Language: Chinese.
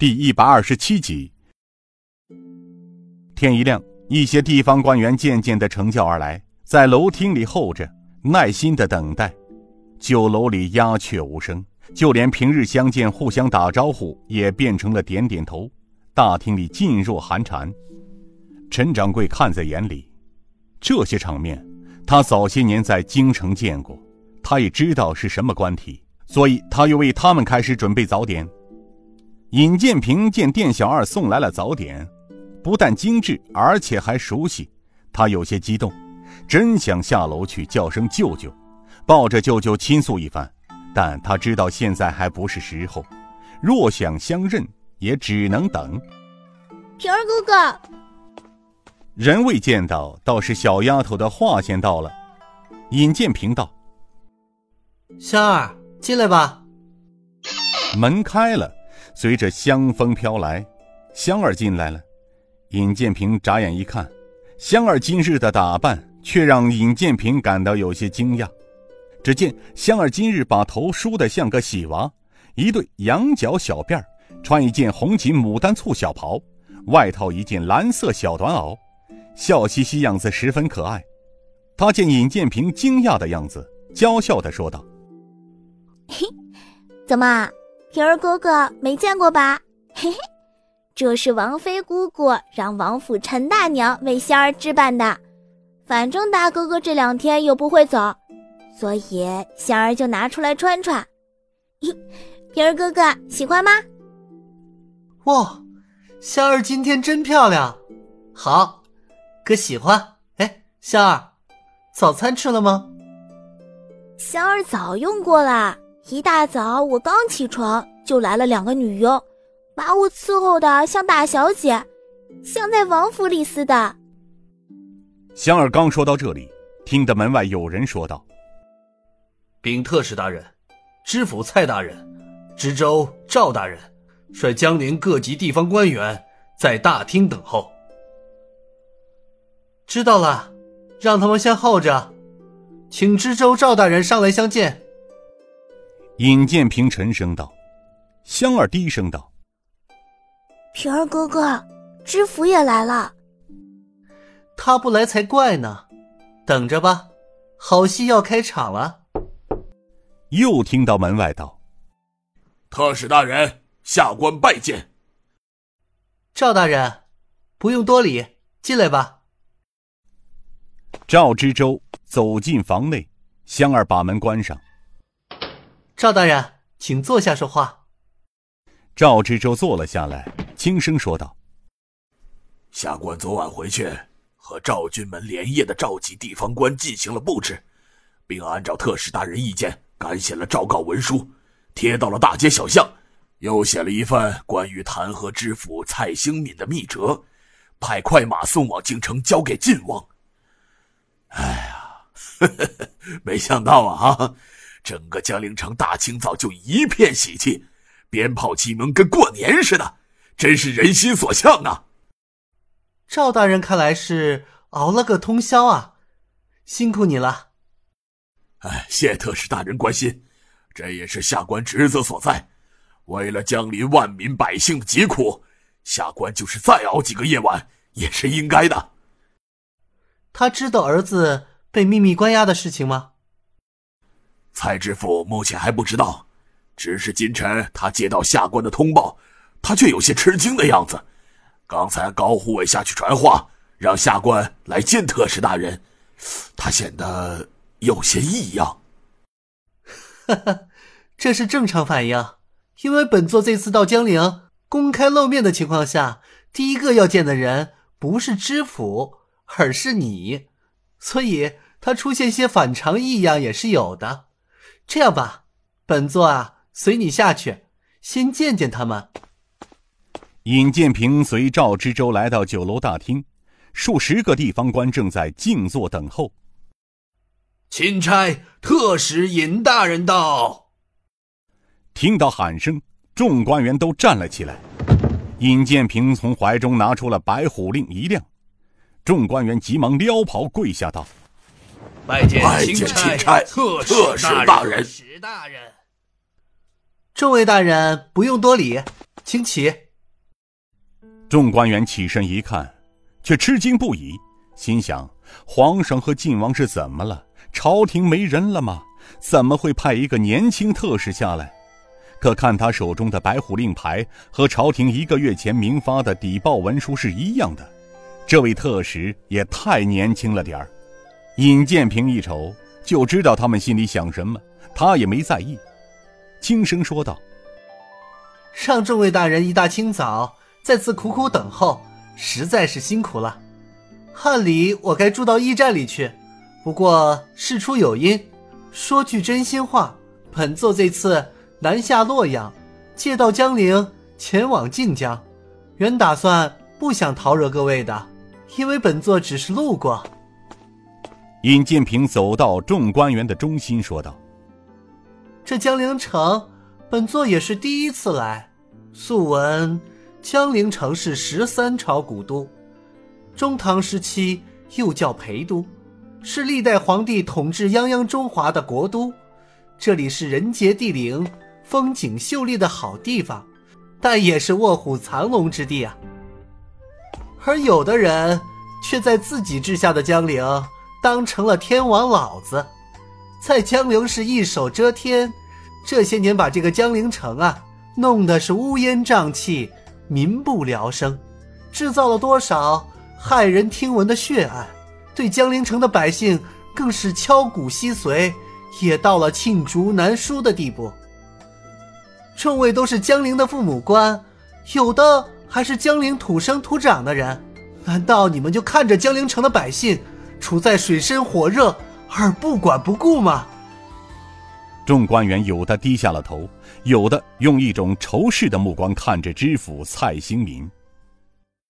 第一百二十七集。天一亮，一些地方官员渐渐的乘轿而来，在楼厅里候着，耐心的等待。酒楼里鸦雀无声，就连平日相见互相打招呼也变成了点点头。大厅里噤若寒蝉。陈掌柜看在眼里，这些场面，他早些年在京城见过，他也知道是什么官体，所以他又为他们开始准备早点。尹建平见店小二送来了早点，不但精致，而且还熟悉，他有些激动，真想下楼去叫声舅舅，抱着舅舅倾诉一番。但他知道现在还不是时候，若想相认，也只能等。平儿哥哥，人未见到，倒是小丫头的话先到了。尹建平道：“香儿，进来吧。”门开了。随着香风飘来，香儿进来了。尹建平眨眼一看，香儿今日的打扮却让尹建平感到有些惊讶。只见香儿今日把头梳得像个喜娃，一对羊角小辫儿，穿一件红锦牡丹簇小袍，外套一件蓝色小短袄，笑嘻嘻样子十分可爱。他见尹建平惊讶的样子，娇笑的说道：“嘿，怎么？”平儿哥哥没见过吧？嘿嘿，这是王妃姑姑让王府陈大娘为仙儿置办的。反正大哥哥这两天又不会走，所以仙儿就拿出来穿穿。平儿哥哥喜欢吗？哇，香儿今天真漂亮，好，哥喜欢。哎，香儿，早餐吃了吗？香儿早用过了。一大早，我刚起床就来了两个女佣，把我伺候的像大小姐，像在王府里似的。香儿刚说到这里，听得门外有人说道：“禀特使大人，知府蔡大人，知州赵大人，率江宁各级地方官员在大厅等候。”知道了，让他们先候着，请知州赵大人上来相见。尹建平沉声道：“香儿低声道，平儿哥哥，知府也来了。他不来才怪呢，等着吧，好戏要开场了。”又听到门外道：“特使大人，下官拜见。”赵大人，不用多礼，进来吧。赵知州走进房内，香儿把门关上。赵大人，请坐下说话。赵知州坐了下来，轻声说道：“下官昨晚回去，和赵军门连夜的召集地方官进行了布置，并按照特使大人意见，赶写了诏告文书，贴到了大街小巷，又写了一份关于弹劾知府蔡兴敏的密折，派快马送往京城，交给晋王。哎呀，没想到啊！”整个江陵城大清早就一片喜气，鞭炮齐鸣，跟过年似的，真是人心所向啊！赵大人看来是熬了个通宵啊，辛苦你了。哎，谢特使大人关心，这也是下官职责所在。为了江陵万民百姓的疾苦，下官就是再熬几个夜晚也是应该的。他知道儿子被秘密关押的事情吗？蔡知府目前还不知道，只是今晨他接到下官的通报，他却有些吃惊的样子。刚才高护卫下去传话，让下官来见特使大人，他显得有些异样。哈哈，这是正常反应，因为本座这次到江陵公开露面的情况下，第一个要见的人不是知府，而是你，所以他出现些反常异样也是有的。这样吧，本座啊，随你下去，先见见他们。尹建平随赵知州来到酒楼大厅，数十个地方官正在静坐等候。钦差特使尹大人到。听到喊声，众官员都站了起来。尹建平从怀中拿出了白虎令一亮，众官员急忙撩袍跪下道。拜见钦差，特使大人。众位大人不用多礼，请起。众官员起身一看，却吃惊不已，心想：皇上和晋王是怎么了？朝廷没人了吗？怎么会派一个年轻特使下来？可看他手中的白虎令牌和朝廷一个月前明发的邸报文书是一样的，这位特使也太年轻了点儿。尹建平一瞅就知道他们心里想什么，他也没在意，轻声说道：“让众位大人一大清早在此苦苦等候，实在是辛苦了。按理我该住到驿站里去，不过事出有因。说句真心话，本座这次……”南下洛阳，借道江陵前往靖江，原打算不想讨惹各位的，因为本座只是路过。尹建平走到众官员的中心，说道：“这江陵城，本座也是第一次来。素闻江陵城是十三朝古都，中唐时期又叫陪都，是历代皇帝统治泱泱中华的国都。这里是人杰地灵。”风景秀丽的好地方，但也是卧虎藏龙之地啊。而有的人却在自己治下的江陵当成了天王老子，在江陵是一手遮天。这些年把这个江陵城啊弄得是乌烟瘴气、民不聊生，制造了多少骇人听闻的血案，对江陵城的百姓更是敲骨吸髓，也到了罄竹难书的地步。众位都是江陵的父母官，有的还是江陵土生土长的人，难道你们就看着江陵城的百姓处在水深火热而不管不顾吗？众官员有的低下了头，有的用一种仇视的目光看着知府蔡兴民。